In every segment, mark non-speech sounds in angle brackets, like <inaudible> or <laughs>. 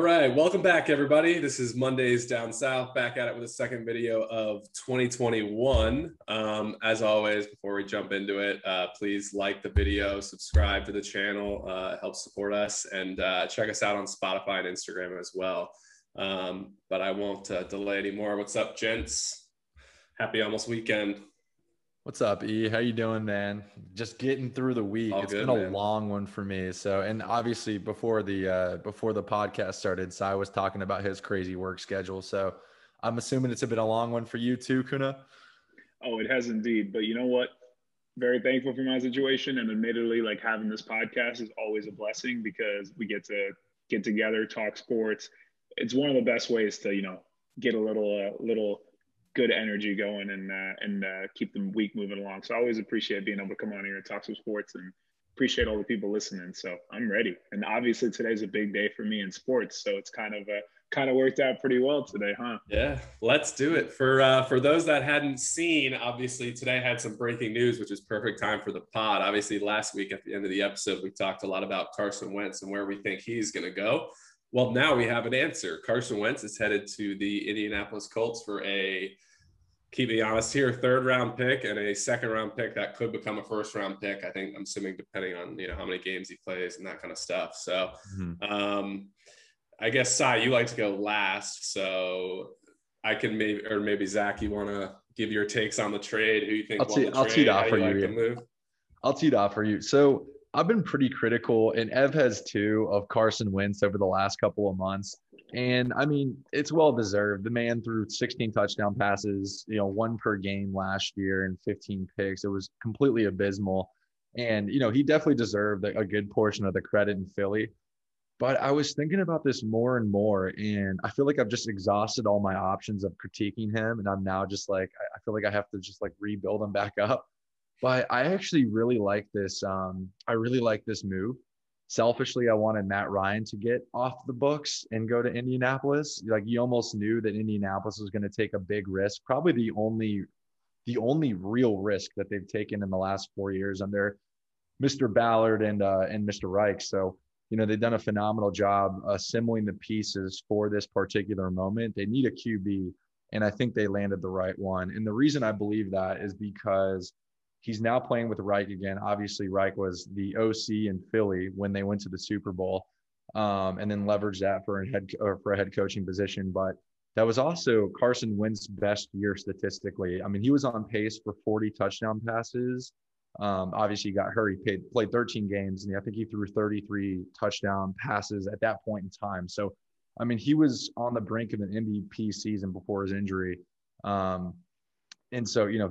All right, welcome back, everybody. This is Mondays Down South, back at it with a second video of 2021. Um, as always, before we jump into it, uh, please like the video, subscribe to the channel, uh, help support us, and uh, check us out on Spotify and Instagram as well. Um, but I won't uh, delay anymore. What's up, gents? Happy almost weekend. What's up, E? How you doing, man? Just getting through the week. All It's good, been a man. long one for me. So, and obviously before the uh before the podcast started, Sai was talking about his crazy work schedule. So, I'm assuming it's been a long one for you too, Kuna. Oh, it has indeed. But you know what? Very thankful for my situation, and admittedly, like having this podcast is always a blessing because we get to get together, talk sports. It's one of the best ways to you know get a little uh, little good energy going and uh, and uh, keep the week moving along. So I always appreciate being able to come on here and talk some sports and appreciate all the people listening. So I'm ready. And obviously today's a big day for me in sports, so it's kind of uh, kind of worked out pretty well today, huh? Yeah, let's do it. For uh, for those that hadn't seen, obviously today had some breaking news, which is perfect time for the pod. Obviously, last week at the end of the episode, we talked a lot about Carson Wentz and where we think he's going to go. Well, now we have an answer. Carson Wentz is headed to the Indianapolis Colts for a keep me honest here, third round pick and a second round pick that could become a first round pick. I think I'm assuming depending on you know how many games he plays and that kind of stuff. So um, I guess Sai, you like to go last, so I can maybe or maybe Zach, you want to give your takes on the trade? Who you think? I'll the I'll trade, it off for like you, move? I'll tee it off for you. So, I've been pretty critical, and Ev has too, of Carson Wentz over the last couple of months. And I mean, it's well deserved. The man threw 16 touchdown passes, you know, one per game last year and 15 picks. It was completely abysmal. And, you know, he definitely deserved a good portion of the credit in Philly. But I was thinking about this more and more, and I feel like I've just exhausted all my options of critiquing him. And I'm now just like, I feel like I have to just like rebuild him back up. But I actually really like this. Um, I really like this move selfishly, I wanted Matt Ryan to get off the books and go to Indianapolis. Like you almost knew that Indianapolis was going to take a big risk, probably the only the only real risk that they've taken in the last four years under Mr. Ballard and uh, and Mr. Reich. So you know they've done a phenomenal job assembling the pieces for this particular moment. They need a QB, and I think they landed the right one. And the reason I believe that is because He's now playing with Reich again. Obviously, Reich was the OC in Philly when they went to the Super Bowl, um, and then leveraged that for a head or for a head coaching position. But that was also Carson Wentz's best year statistically. I mean, he was on pace for 40 touchdown passes. Um, obviously, he got hurt. He played, played 13 games, and I think he threw 33 touchdown passes at that point in time. So, I mean, he was on the brink of an MVP season before his injury. Um, and so, you know,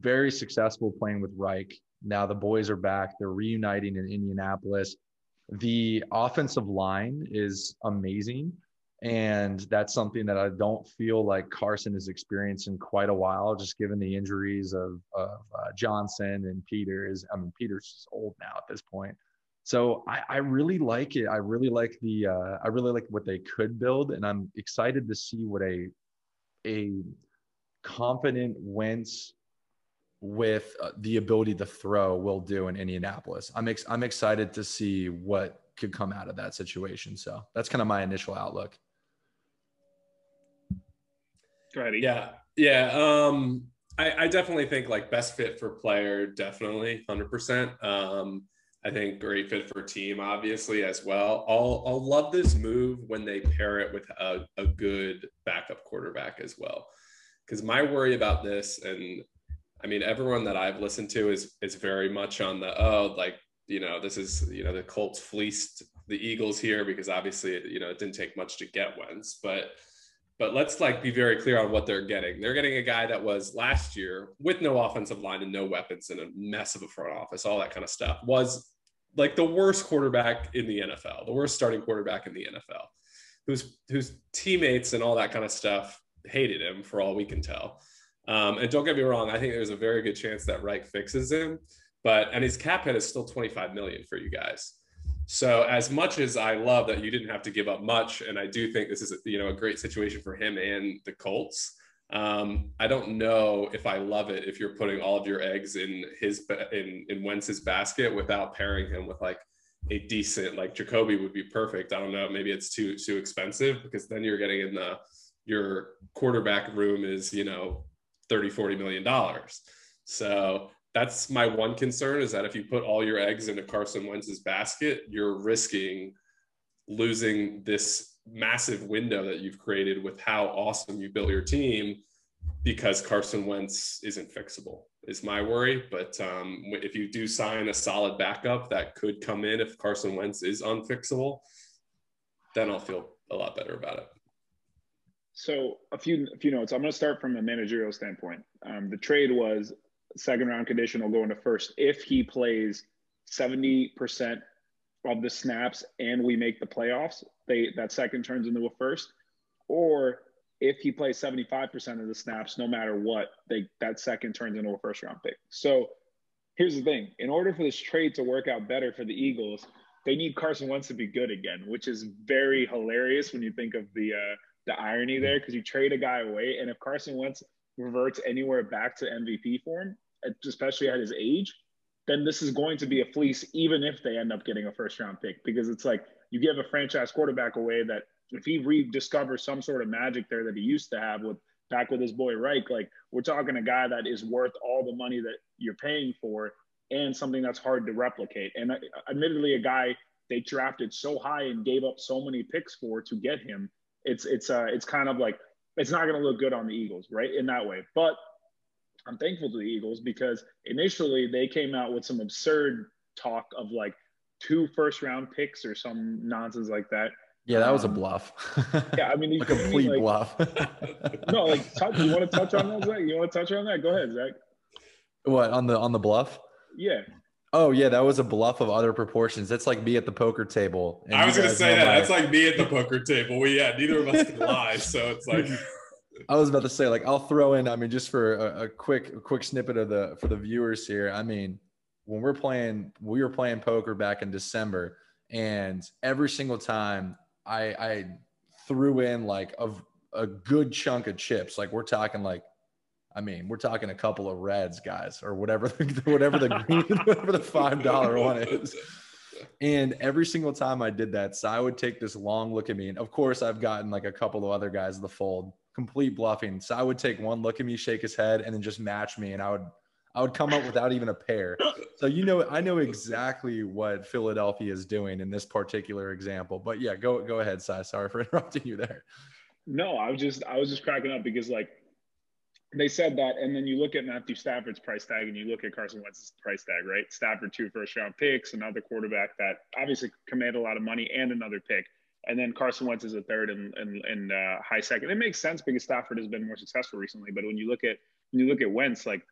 very successful playing with Reich. Now the boys are back. They're reuniting in Indianapolis. The offensive line is amazing. And that's something that I don't feel like Carson has experienced in quite a while, just given the injuries of, of uh, Johnson and Peters. I mean, Peters is old now at this point. So I, I really like it. I really like the uh, I really like what they could build, and I'm excited to see what a a confident Wentz with uh, the ability to throw will do in Indianapolis. I'm ex- I'm excited to see what could come out of that situation. So that's kind of my initial outlook. Go Yeah, yeah. Um, I, I definitely think like best fit for player, definitely, hundred percent. Um, I think great fit for team, obviously as well. I'll I'll love this move when they pair it with a, a good backup quarterback as well. Because my worry about this, and I mean everyone that I've listened to is is very much on the oh like you know this is you know the Colts fleeced the Eagles here because obviously you know it didn't take much to get Wentz, but but let's like be very clear on what they're getting. They're getting a guy that was last year with no offensive line and no weapons and a mess of a front office, all that kind of stuff. Was like the worst quarterback in the NFL, the worst starting quarterback in the NFL, whose whose teammates and all that kind of stuff hated him for all we can tell. Um, and don't get me wrong, I think there's a very good chance that Reich fixes him, but and his cap hit is still 25 million for you guys. So as much as I love that you didn't have to give up much, and I do think this is you know a great situation for him and the Colts. Um, I don't know if I love it if you're putting all of your eggs in his in in Wentz's basket without pairing him with like a decent like Jacoby would be perfect. I don't know, maybe it's too too expensive because then you're getting in the your quarterback room is, you know, 30 40 million dollars. So that's my one concern is that if you put all your eggs into Carson Wentz's basket, you're risking losing this massive window that you've created with how awesome you built your team because Carson Wentz isn't fixable is my worry. But um, if you do sign a solid backup that could come in if Carson Wentz is unfixable, then I'll feel a lot better about it. So a few a few notes. I'm going to start from a managerial standpoint. Um, the trade was second round conditional going to first if he plays 70% of the snaps and we make the playoffs. They that second turns into a first, or if he plays 75% of the snaps, no matter what, they that second turns into a first round pick. So here's the thing. In order for this trade to work out better for the Eagles, they need Carson Wentz to be good again, which is very hilarious when you think of the uh, the irony there, because you trade a guy away, and if Carson Wentz reverts anywhere back to MVP form, especially at his age, then this is going to be a fleece, even if they end up getting a first round pick, because it's like you give a franchise quarterback away that if he rediscovers some sort of magic there that he used to have with back with his boy Reich, like we're talking a guy that is worth all the money that you're paying for and something that's hard to replicate. And uh, admittedly, a guy they drafted so high and gave up so many picks for to get him, it's it's uh it's kind of like it's not going to look good on the Eagles, right? In that way, but I'm thankful to the Eagles because initially they came out with some absurd talk of like two first round picks or some nonsense like that. Yeah, that was a um, bluff. yeah, I mean, <laughs> a complete like, bluff. <laughs> no, like, touch, you want to touch on that, Zach? You want to touch on that? Go ahead, Zach. What on the on the bluff? Yeah. Oh yeah, that was a bluff of other proportions. That's like me at the poker table. I was gonna say that. My... That's like me at the poker table. We yeah, neither of us can lie, <laughs> so it's like. I was about to say, like, I'll throw in. I mean, just for a, a quick, a quick snippet of the for the viewers here. I mean, when we're playing, we were playing poker back in December, and every single time I, I threw in like a, a good chunk of chips. Like we're talking like, I mean, we're talking a couple of reds, guys, or whatever, <laughs> whatever the <laughs> green, whatever the five dollar one <laughs> is. And every single time I did that, so I would take this long look at me. And of course, I've gotten like a couple of other guys in the fold, complete bluffing. So I would take one look at me, shake his head, and then just match me. And I would I would come up without even a pair. So you know, I know exactly what Philadelphia is doing in this particular example. But yeah, go go ahead, Sai. Sorry for interrupting you there. No, I was just I was just cracking up because like they said that, and then you look at Matthew Stafford's price tag and you look at Carson Wentz's price tag, right? Stafford two first round picks, another quarterback that obviously command a lot of money, and another pick. And then Carson Wentz is a third and, and, and uh, high second. It makes sense because Stafford has been more successful recently. But when you look at when you look at Wentz, like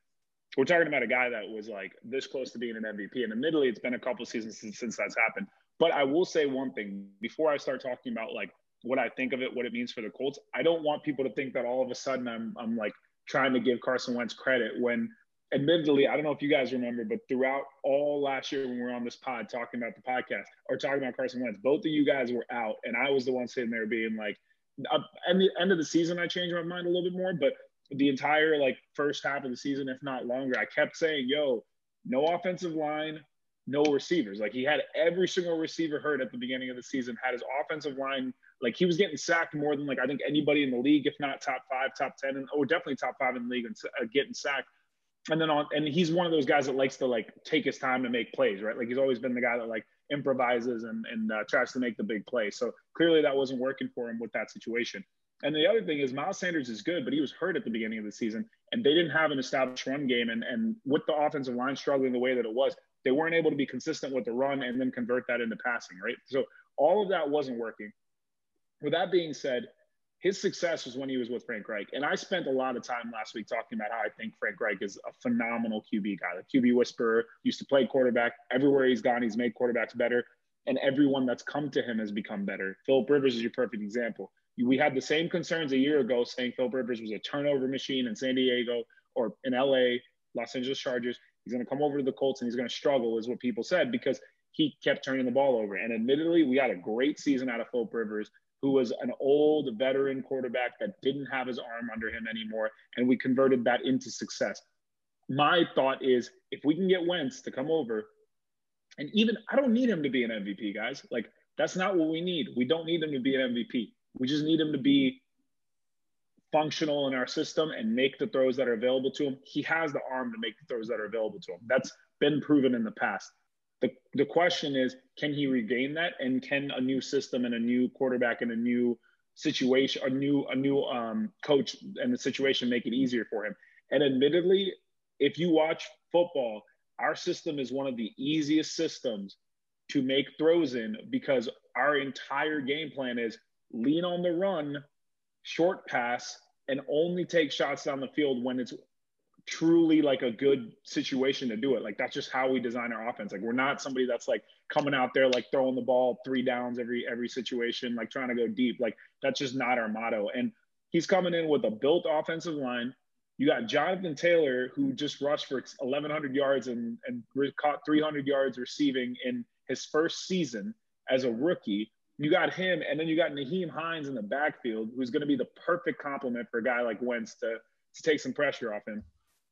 we're talking about a guy that was like this close to being an MVP. And admittedly, it's been a couple seasons since, since that's happened. But I will say one thing before I start talking about like what I think of it, what it means for the Colts. I don't want people to think that all of a sudden I'm I'm like trying to give Carson Wentz credit when admittedly, I don't know if you guys remember, but throughout all last year when we were on this pod talking about the podcast or talking about Carson Wentz, both of you guys were out, and I was the one sitting there being like, at the end of the season, I changed my mind a little bit more, but the entire like first half of the season, if not longer, I kept saying, "Yo, no offensive line, no receivers." Like he had every single receiver hurt at the beginning of the season. Had his offensive line like he was getting sacked more than like I think anybody in the league, if not top five, top ten, and oh, definitely top five in the league and uh, getting sacked. And then on, and he's one of those guys that likes to like take his time to make plays, right? Like he's always been the guy that like improvises and and uh, tries to make the big play. So clearly that wasn't working for him with that situation. And the other thing is Miles Sanders is good, but he was hurt at the beginning of the season, and they didn't have an established run game. And and with the offensive line struggling the way that it was, they weren't able to be consistent with the run and then convert that into passing, right? So all of that wasn't working. With that being said, his success was when he was with Frank Reich. And I spent a lot of time last week talking about how I think Frank Reich is a phenomenal QB guy. The QB whisperer used to play quarterback. Everywhere he's gone, he's made quarterbacks better. And everyone that's come to him has become better. Philip Rivers is your perfect example we had the same concerns a year ago saying Philip Rivers was a turnover machine in San Diego or in LA, Los Angeles Chargers. He's going to come over to the Colts and he's going to struggle, is what people said, because he kept turning the ball over. And admittedly, we had a great season out of Philip Rivers, who was an old veteran quarterback that didn't have his arm under him anymore. And we converted that into success. My thought is if we can get Wentz to come over And even I don't need him to be an MVP, guys. Like that's not what we need. We don't need him to be an MVP. We just need him to be functional in our system and make the throws that are available to him. He has the arm to make the throws that are available to him. That's been proven in the past. The, the question is, can he regain that? And can a new system and a new quarterback and a new situation, a new, a new um, coach and the situation make it easier for him? And admittedly, if you watch football, our system is one of the easiest systems to make throws in because our entire game plan is lean on the run, short pass, and only take shots down the field when it's truly like a good situation to do it. Like that's just how we design our offense. Like we're not somebody that's like coming out there like throwing the ball three downs every every situation, like trying to go deep. Like that's just not our motto. And he's coming in with a built offensive line. You got Jonathan Taylor, who just rushed for 1,100 yards and, and caught 300 yards receiving in his first season as a rookie. You got him, and then you got Nyheim Hines in the backfield, who's going to be the perfect complement for a guy like Wentz to, to take some pressure off him.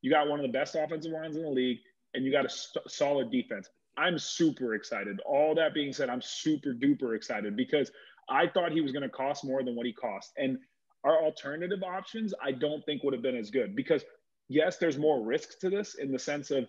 You got one of the best offensive lines in the league, and you got a st- solid defense. I'm super excited. All that being said, I'm super duper excited because I thought he was going to cost more than what he cost. And our alternative options, I don't think would have been as good because, yes, there's more risk to this in the sense of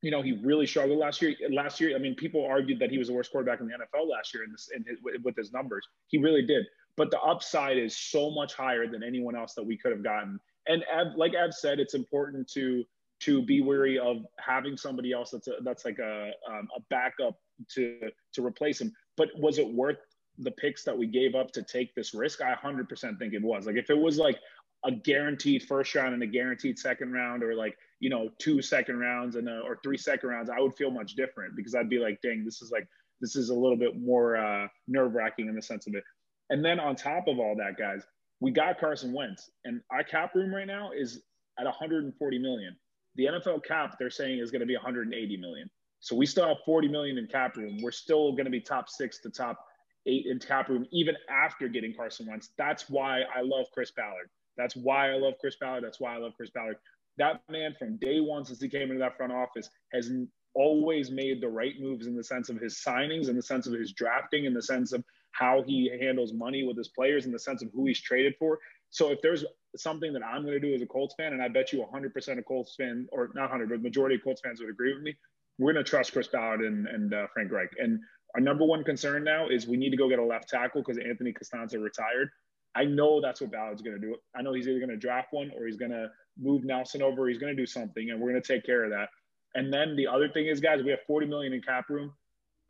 you know, he really struggled last year. Last year, I mean, people argued that he was the worst quarterback in the NFL last year in this, in his, with his numbers. He really did. But the upside is so much higher than anyone else that we could have gotten. And Ev, like Ev said, it's important to to be wary of having somebody else that's a, that's like a um, a backup to to replace him. But was it worth the picks that we gave up to take this risk? I 100% think it was. Like if it was like a guaranteed first round and a guaranteed second round, or like you know two second rounds and a, or three second rounds, I would feel much different because I'd be like, dang, this is like this is a little bit more uh, nerve wracking in the sense of it. And then on top of all that, guys, we got Carson Wentz, and our cap room right now is at 140 million. The NFL cap they're saying is going to be 180 million. So we still have 40 million in cap room. We're still going to be top six to top eight in cap room, even after getting Carson Wentz. That's why I love Chris Ballard. That's why I love Chris Ballard. That's why I love Chris Ballard. That man from day one since he came into that front office has always made the right moves in the sense of his signings, in the sense of his drafting, in the sense of how he handles money with his players, in the sense of who he's traded for. So if there's something that I'm going to do as a Colts fan, and I bet you 100% of Colts fan, or not 100, but majority of Colts fans would agree with me, we're going to trust Chris Ballard and, and uh, Frank Reich. And our number one concern now is we need to go get a left tackle because Anthony Castonzo retired. I know that's what Ballard's going to do. I know he's either going to draft one or he's going to move Nelson over. he's going to do something, and we're going to take care of that. And then the other thing is, guys, we have 40 million in cap room.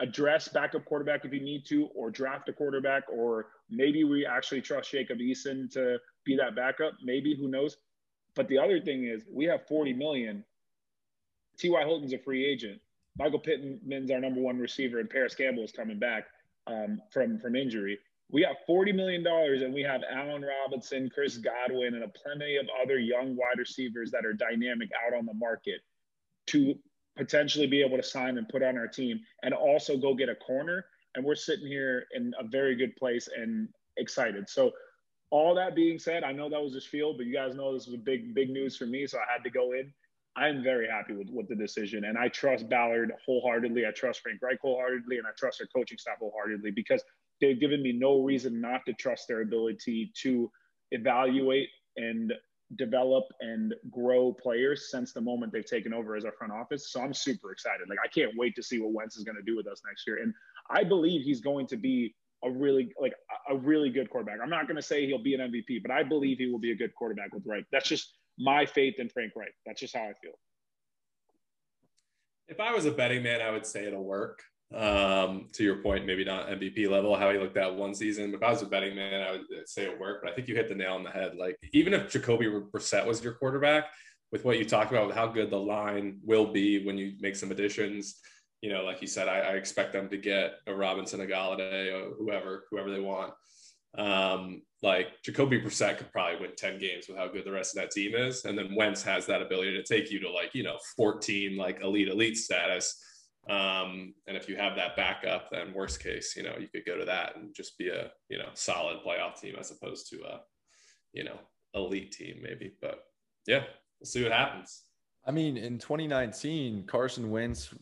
Address backup quarterback if you need to, or draft a quarterback, or maybe we actually trust Jacob Eason to be that backup. Maybe who knows? But the other thing is, we have 40 million. T.Y. Hilton's a free agent. Michael Pittman's our number one receiver, and Parris Campbell is coming back um, from from injury we got $40 million and we have Allen Robinson, Chris Godwin, and a plenty of other young wide receivers that are dynamic out on the market to potentially be able to sign and put on our team and also go get a corner. And we're sitting here in a very good place and excited. So, all that being said, I know that was a field, but you guys know this was a big, big news for me. So I had to go in. I'm very happy with, with the decision. And I trust Ballard wholeheartedly. I trust Frank Reich wholeheartedly. And I trust their coaching staff wholeheartedly because they've given me no reason not to trust their ability to evaluate and develop and grow players since the moment they've taken over as our front office. So I'm super excited. Like I can't wait to see what Wentz is going to do with us next year. And I believe he's going to be a really like a really good quarterback. I'm not going to say he'll be an MVP, but I believe he will be a good quarterback with Reich. That's just my faith in Frank Reich. That's just how I feel. If I was a betting man, I would say it'll work. Um, to your point, maybe not MVP level, how he looked at one season. If I was a betting man, I would say it worked. But I think you hit the nail on the head. Like even if Jacoby Brissett was your quarterback, with what you talked about, with how good the line will be when you make some additions, you know, like you said, I, I expect them to get a Robinson, a Golladay, or whoever, whoever they want. Um, like Jacoby Brissett could probably win 10 games with how good the rest of that team is. And then Wentz has that ability to take you to like, you know, 14, like elite, elite status um, and if you have that backup, then worst case, you know, you could go to that and just be a, you know, solid playoff team as opposed to a, you know, elite team maybe. But yeah, we'll see what happens. I mean, in 2019, Carson Wentz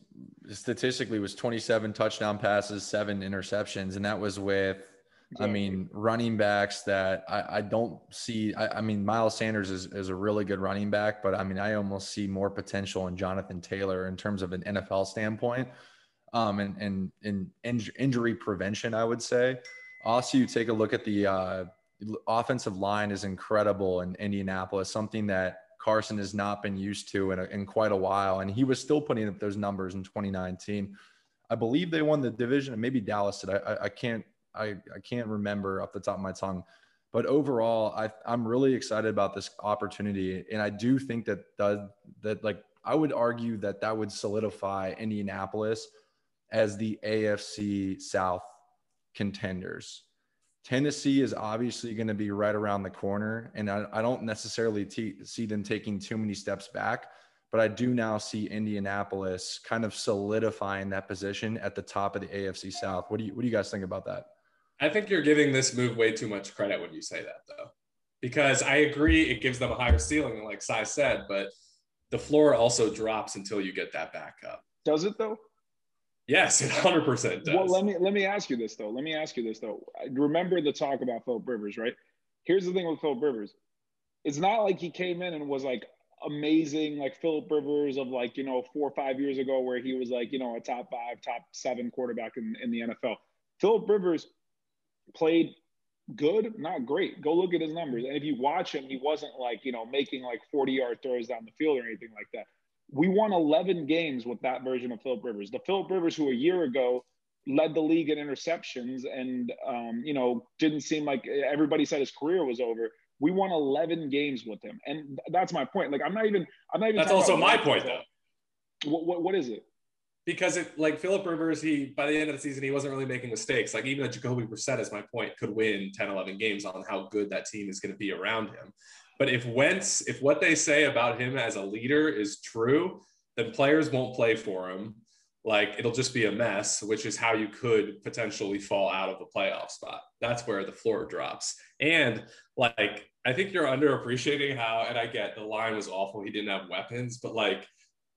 statistically was 27 touchdown passes, seven interceptions, and that was with Exactly. I mean, running backs that I, I don't see. I, I, mean, Miles Sanders is, is a really good running back, but I mean, I almost see more potential in Jonathan Taylor in terms of an NFL standpoint um, and, and, and injury prevention, I would say. Also, you take a look at the uh, offensive line is incredible in Indianapolis, something that Carson has not been used to in, a, in quite a while. And he was still putting up those numbers in 2019. I believe they won the division, and maybe Dallas did. I, I can't I, I can't remember off the top of my tongue. But overall, I, I'm really excited about this opportunity, and I do think that does that like I would argue that that would solidify Indianapolis as the AFC South contenders. Tennessee is obviously going to be right around the corner, and I, I don't necessarily t- see them taking too many steps back, but I do now see Indianapolis kind of solidifying that position at the top of the AFC South. What do you What do you guys think about that? I think you're giving this move way too much credit when you say that, though, because I agree it gives them a higher ceiling, like Sai said, but the floor also drops until you get that back up. Does it though? Yes, it hundred percent does. Well, let me let me ask you this though. Let me ask you this though. Remember the talk about Philip Rivers, right? Here's the thing with Philip Rivers. It's not like he came in and was like amazing, like Philip Rivers of like you know four or five years ago, where he was like you know a top five, top seven quarterback in, in the NFL. Philip Rivers played good, not great. Go look at his numbers. And if you watch him, he wasn't like, you know, making like 40 yard throws down the field or anything like that. We won 11 games with that version of Philip Rivers. The Philip Rivers who a year ago led the league in interceptions and, um, you know, didn't seem like everybody said his career was over. We won 11 games with him. And that's my point. Like, I'm not even, I'm not even. That's also my point, though. What, what, what is it? Because it like Philip Rivers, he by the end of the season, he wasn't really making mistakes. Like even a Jacoby Brissett, as my point, could win 10, 11 games on how good that team is going to be around him. But if Wentz, if what they say about him as a leader is true, then players won't play for him. Like it'll just be a mess, which is how you could potentially fall out of a playoff spot. That's where the floor drops. And like I think you're underappreciating how, and I get the line was awful. He didn't have weapons, but like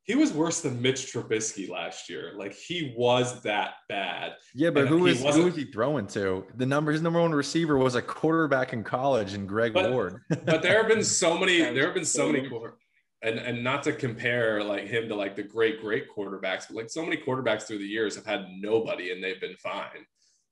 he was worse than Mitch Trubisky last year. Like he was that bad. Yeah, but and who was who was he throwing to? The number his number one receiver was a quarterback in college and Greg but, Ward. but there have been so <laughs> many. There have been so many. And and not to compare like him to like the great great quarterbacks, but like so many quarterbacks through the years have had nobody and they've been fine.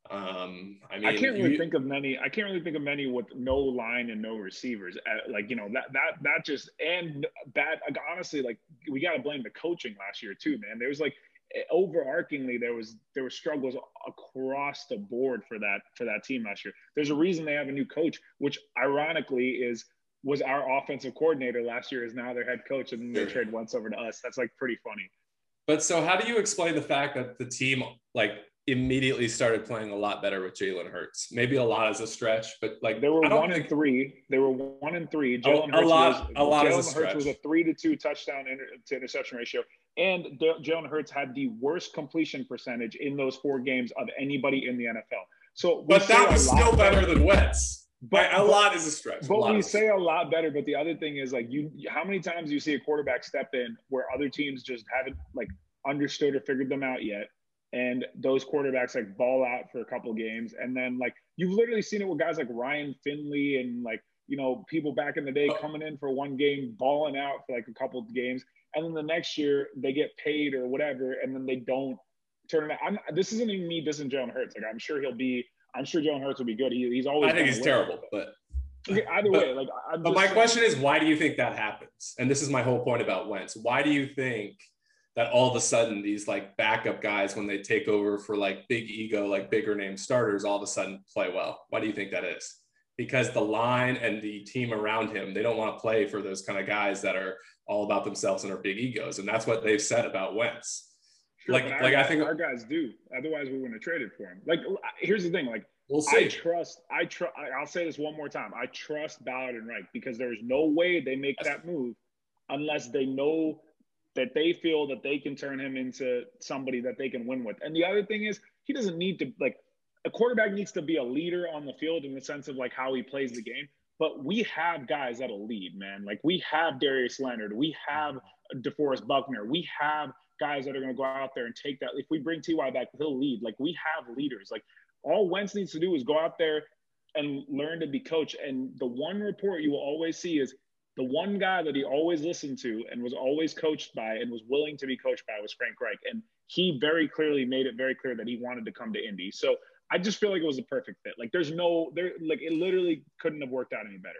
Um, I mean, I can't really you, think of many. I can't really think of many with no line and no receivers. Uh, like you know that that that just and bad. Like, honestly, like we got to blame the coaching last year too, man. There was like eh, overarchingly there was there were struggles across the board for that for that team last year. There's a reason they have a new coach, which ironically is was our offensive coordinator last year is now their head coach, and they trade Wentz over to us. That's like pretty funny. But so, how do you explain the fact that the team like immediately started playing a lot better with Jalen Hurts. Maybe a lot as a stretch, but like they were one think... and three. They were one and three. Jalen Hurts a lot, was, a lot Jalen a Hurts was a three to two touchdown inter- to interception ratio, and Jalen Hurts had the worst completion percentage in those four games of anybody in the NFL. So, but that was still better than Wentz. But a lot is a stretch. But we say a lot better. But the other thing is like you, how many times do you see a quarterback step in where other teams just haven't like understood or figured them out yet and those quarterbacks like ball out for a couple games. And then like you've literally seen it with guys like Ryan Finley and like you know people back in the day coming in for one game balling out for like a couple of games. And then the next year they get paid or whatever and then they don't turn it out. I'm, this isn't even me dissing Jalen Hurts. Like I'm sure he'll be I'm sure Jalen Hurts will be good. He, he's always I think he's terrible but either but, way like I'm but my question is why do you think that happens? And this is my whole point about Wentz. Why do you think that all of a sudden these like backup guys when they take over for like big ego like bigger name starters all of a sudden play well why do you think that is because the line and the team around him they don't want to play for those kind of guys that are all about themselves and are big egos and that's what they've said about Wentz sure, like like I think our guys do otherwise we wouldn't have traded for him like here's the thing like We'll see. I trust. I trust. I'll say this one more time. I trust Ballard and Reich because there's no way they make that move unless they know that they feel that they can turn him into somebody that they can win with. And the other thing is, he doesn't need to like a quarterback needs to be a leader on the field in the sense of like how he plays the game. but we have guys that'll lead, man. Like we have Darius Leonard, we have DeForest Buckner, we have guys that are going to go out there and take that. If we bring Ty back, he'll lead. Like we have leaders. Like all Wentz needs to do is go out there and learn to be coached. And the one report you will always see is the one guy that he always listened to and was always coached by and was willing to be coached by was Frank Reich. And he very clearly made it very clear that he wanted to come to Indy. So I just feel like it was a perfect fit. Like there's no there like it literally couldn't have worked out any better.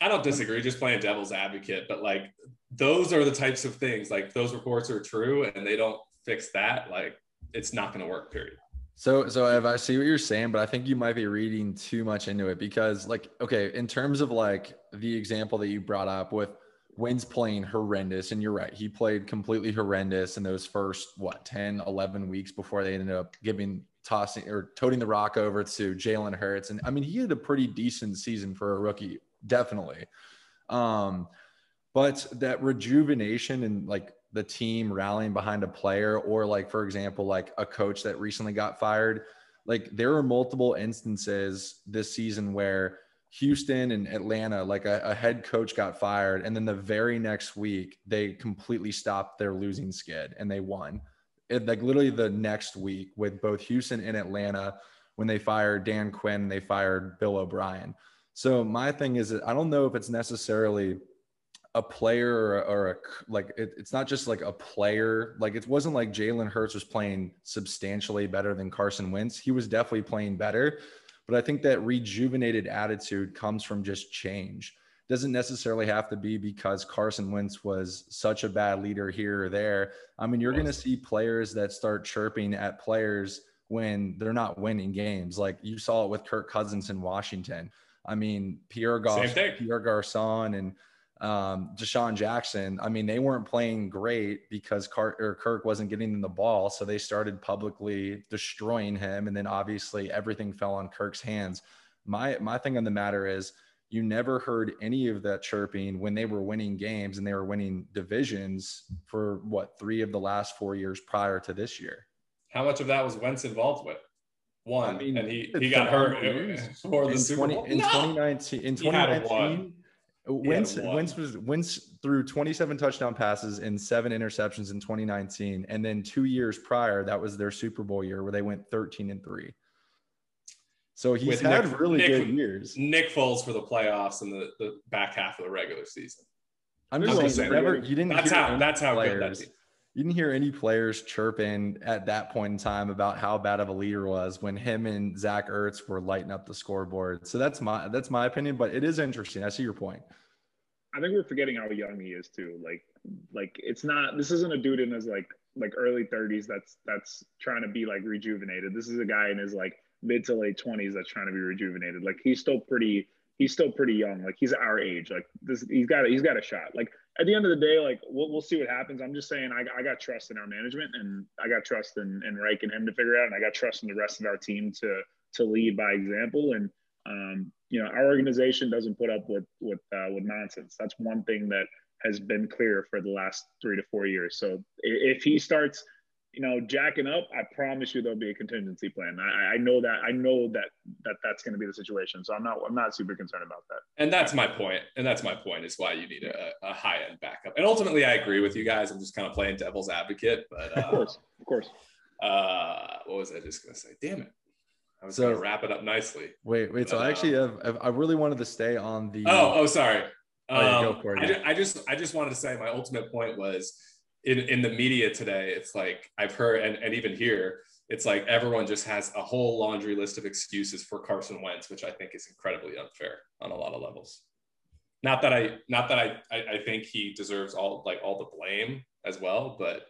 I don't disagree, just playing devil's advocate, but like those are the types of things like those reports are true and they don't fix that, like it's not going to work, period. So, so Ev, I see what you're saying, but I think you might be reading too much into it because, like, okay, in terms of like the example that you brought up with Wentz playing horrendous, and you're right, he played completely horrendous in those first what 10, 11 weeks before they ended up giving tossing or toting the rock over to Jalen Hurts, and I mean he had a pretty decent season for a rookie, definitely. Um, but that rejuvenation and like the team rallying behind a player or like for example like a coach that recently got fired like there are multiple instances this season where Houston and Atlanta, like a, a, head coach got fired, and then the very next week they completely stopped their losing skid and they won. It, like literally the next week with both Houston and Atlanta when they fired Dan Quinn, they fired Bill O'Brien. So my thing is, that I don't know if it's necessarily a player or, or a like it, it's not just like a player like it wasn't like Jalen Hurts was playing substantially better than Carson Wentz. He was definitely playing better, but I think that rejuvenated attitude comes from just change. Doesn't necessarily have to be because Carson Wentz was such a bad leader here or there. I mean, you're going to see players that start chirping at players when they're not winning games. Like you saw it with Kirk Cousins in Washington. I mean, Pierre Goff, Pierre Garcon, and um, DeSean Jackson, I mean, they weren't playing great because Car- Kirk wasn't getting them the ball. So they started publicly destroying him. And then obviously everything fell on Kirk's hands. My, my thing on the matter is you never heard any of that chirping when they were winning games and they were winning divisions for what, three of the last four years prior to this year. How much of that was Wentz involved with? One, I mean, and he, he got hurt for the in Super 20, Bowl. In no. 2019, in 2019, Wentz, Wentz was Wentz threw 27 touchdown passes and seven interceptions in 2019, and then two years prior, that was their Super Bowl year where they went 13 and three. So he's With had Nick, really Nick, good years. Nick Foles for the playoffs and the, the back half of the regular season. I'm just, I'm saying, never, you didn't. That's how. That's how players. good that is. You didn't hear any players chirping at that point in time about how bad of a leader was when him and Zach Ertz were lighting up the scoreboard. So that's my that's my opinion, but it is interesting. I see your point. I think we're forgetting how young he is too. Like, like it's not. This isn't a dude in his like like early 30s that's that's trying to be like rejuvenated. This is a guy in his like mid to late 20s that's trying to be rejuvenated. Like he's still pretty. He's still pretty young. Like he's our age. Like this, he's got he's got a shot. Like at the end of the day, like we'll, we'll see what happens. I'm just saying, I, I got trust in our management, and I got trust in, in Reich and him to figure out, and I got trust in the rest of our team to to lead by example. And um, you know, our organization doesn't put up with with uh, with nonsense. That's one thing that has been clear for the last three to four years. So if he starts you know, jacking up, I promise you there'll be a contingency plan. I, I know that. I know that that that's going to be the situation. So I'm not. I'm not super concerned about that. And that's my point. And that's my point is why you need a, a high end backup. And ultimately, I agree with you guys. I'm just kind of playing devil's advocate. But uh, of course, of course. Uh, what was I just going to say? Damn it. I was so, going to wrap it up nicely. Wait, wait. But, so I actually um, have, I really wanted to stay on the. Oh, oh, sorry. Oh, yeah, go um, for it. I just, I just, I just wanted to say my ultimate point was in, in the media today, it's like I've heard, and, and even here, it's like everyone just has a whole laundry list of excuses for Carson Wentz, which I think is incredibly unfair on a lot of levels. Not that I, not that I, I, I think he deserves all like all the blame as well, but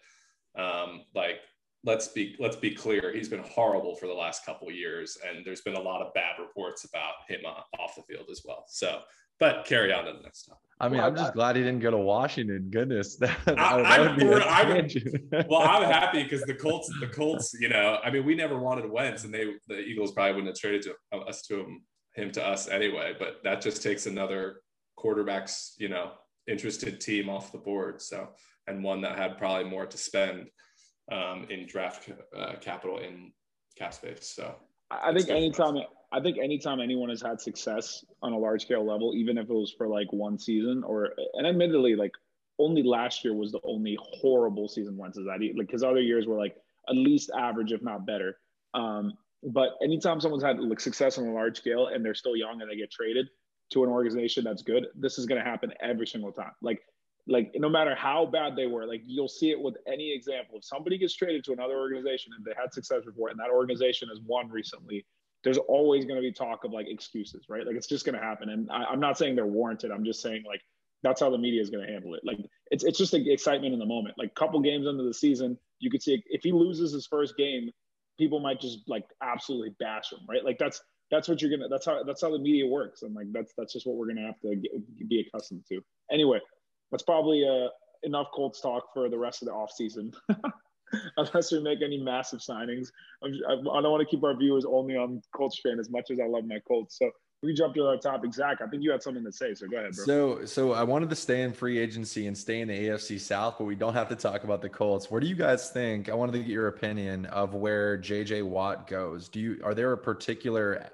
um, like let's be let's be clear, he's been horrible for the last couple years, and there's been a lot of bad reports about him off the field as well. So but carry on to the next topic. I mean, well, I'm just I, glad he didn't go to Washington. Goodness, <laughs> that, I, that would I'm, <laughs> well, I'm happy because the Colts, the Colts, you know, I mean, we never wanted Wentz, and they, the Eagles probably wouldn't have traded to uh, us to him, him to us anyway. But that just takes another quarterback's, you know, interested team off the board. So, and one that had probably more to spend um, in draft uh, capital in cap space. So, I think anytime I think anytime anyone has had success on a large scale level, even if it was for like one season or and admittedly, like only last year was the only horrible season Wentz has had. Like because other years were like at least average, if not better. Um, but anytime someone's had like success on a large scale and they're still young and they get traded to an organization that's good, this is going to happen every single time. Like like no matter how bad they were, like you'll see it with any example. If somebody gets traded to another organization and they had success before, and that organization has won recently, there's always going to be talk of like excuses, right? Like it's just going to happen. And I, am not saying they're warranted. I'm just saying like that's how the media is going to handle it. Like it's it's just the excitement in the moment. Like couple games into the season, you could see if he loses his first game, people might just like absolutely bash him, right? Like that's that's what you're gonna. That's how that's how the media works, and like that's that's just what we're gonna have to get, be accustomed to. Anyway, that's probably uh, enough Colts talk for the rest of the offseason. <laughs> Unless we make any massive signings, I'm, I don't want to keep our viewers only on Colts fan as much as I love my Colts. So we jump to our topic. Zach, I think you had something to say, so go ahead, bro. So, so I wanted to stay in free agency and stay in the AFC South, but we don't have to talk about the Colts. Where do you guys think? I wanted to get your opinion of where JJ Watt goes. Do you are there a particular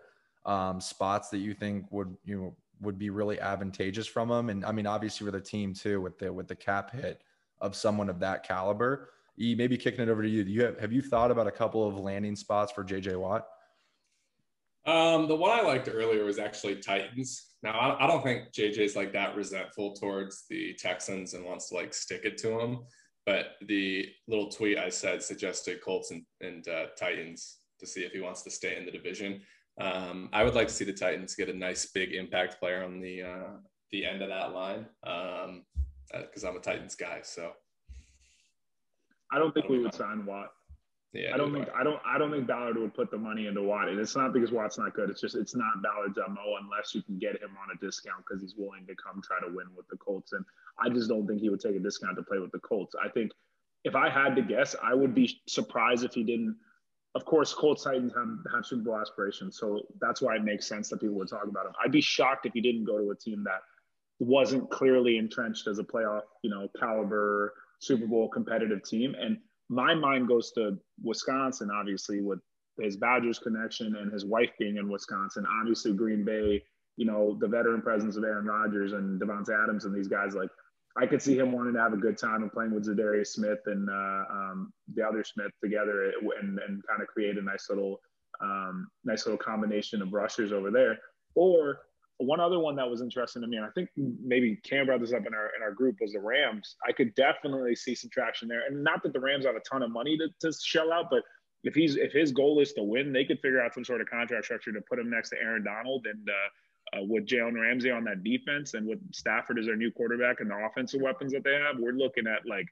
um, spots that you think would you know would be really advantageous from him. And I mean, obviously with a team too, with the with the cap hit of someone of that caliber. E, maybe kicking it over to you. Do you have, have you thought about a couple of landing spots for JJ Watt? Um, the one I liked earlier was actually Titans. Now I, I don't think JJ's like that resentful towards the Texans and wants to like stick it to them. But the little tweet I said suggested Colts and, and uh, Titans to see if he wants to stay in the division. Um, I would like to see the Titans get a nice big impact player on the uh, the end of that line because um, I'm a Titans guy. So I don't think I don't we would sign Watt. Yeah, I don't think I don't I don't think Ballard would put the money into Watt, and it's not because Watt's not good. It's just it's not Ballard's mo unless you can get him on a discount because he's willing to come try to win with the Colts. And I just don't think he would take a discount to play with the Colts. I think if I had to guess, I would be surprised if he didn't of course, Colts Titans have, have Super Bowl aspirations, so that's why it makes sense that people would talk about him. I'd be shocked if he didn't go to a team that wasn't clearly entrenched as a playoff, you know, caliber Super Bowl competitive team. And my mind goes to Wisconsin, obviously, with his Badgers connection and his wife being in Wisconsin. Obviously, Green Bay, you know, the veteran presence of Aaron Rodgers and Davante Adams and these guys like I could see him wanting to have a good time and playing with Za'Darius Smith and uh, um, the other Smith together and, and kind of create a nice little um, nice little combination of rushers over there. Or one other one that was interesting to me, and I think maybe Cam brought this up in our in our group was the Rams. I could definitely see some traction there, and not that the Rams have a ton of money to, to shell out, but if he's if his goal is to win, they could figure out some sort of contract structure to put him next to Aaron Donald and uh, uh, with Jalen Ramsey on that defense and with Stafford as their new quarterback and the offensive weapons that they have, we're looking at like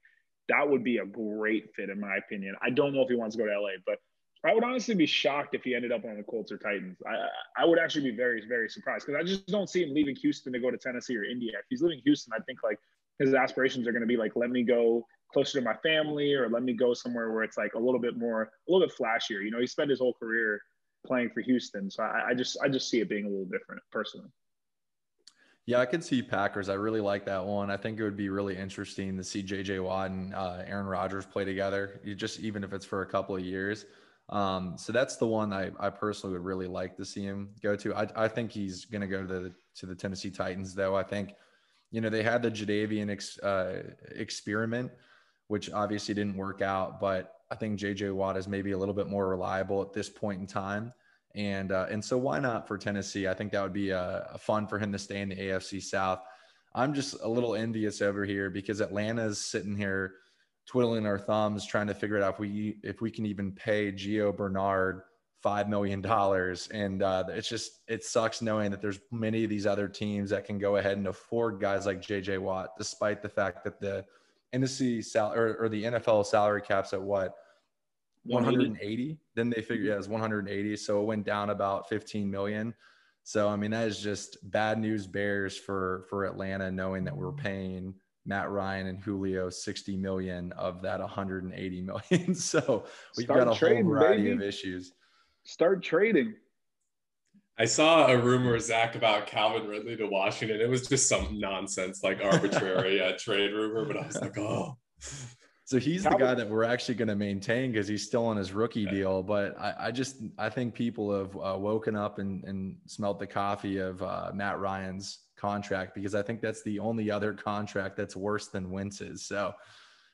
that would be a great fit in my opinion. I don't know if he wants to go to LA, but I would honestly be shocked if he ended up on the Colts or Titans. I I would actually be very very surprised because I just don't see him leaving Houston to go to Tennessee or Indy. If he's leaving Houston, I think like his aspirations are going to be like let me go closer to my family or let me go somewhere where it's like a little bit more a little bit flashier. You know, he spent his whole career playing for Houston. So I, I just I just see it being a little different personally. Yeah, I could see Packers. I really like that one. I think it would be really interesting to see JJ Watt and uh, Aaron Rodgers play together, you just even if it's for a couple of years. Um, so that's the one I, I personally would really like to see him go to. I, I think he's going to go to the to the Tennessee Titans, though. I think, you know, they had the Jadeveon ex, uh, experiment, which obviously didn't work out, but I think JJ Watt is maybe a little bit more reliable at this point in time. And uh, and so why not for Tennessee? I think that would be a, uh, a fun for him to stay in the AFC South. I'm just a little envious over here because Atlanta's sitting here twiddling our thumbs trying to figure out if we if we can even pay Gio Bernard five million dollars. And uh, it's just it sucks knowing that there's many of these other teams that can go ahead and afford guys like JJ Watt, despite the fact that the NC sal or, or the NFL salary caps at what 180. Then they figured yeah, it was 180, so it went down about 15 million. So I mean that is just bad news bears for for Atlanta, knowing that we're paying Matt Ryan and Julio 60 million of that 180 million. <laughs> so we've Start got a trading, whole variety baby. of issues. Start trading. I saw a rumor, Zach, about Calvin Ridley to Washington. It was just some nonsense, like arbitrary <laughs> uh, trade rumor, but I was like, oh. So he's the guy that we're actually going to maintain because he's still on his rookie deal. But I, I just I think people have uh, woken up and, and smelt the coffee of uh, Matt Ryan's contract because I think that's the only other contract that's worse than Wentz's. So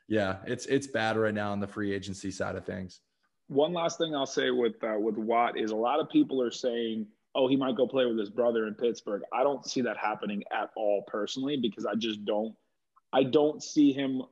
yeah, it's it's bad right now on the free agency side of things. One last thing I'll say with uh, with Watt is a lot of people are saying, "Oh, he might go play with his brother in Pittsburgh." I don't see that happening at all personally because I just don't I don't see him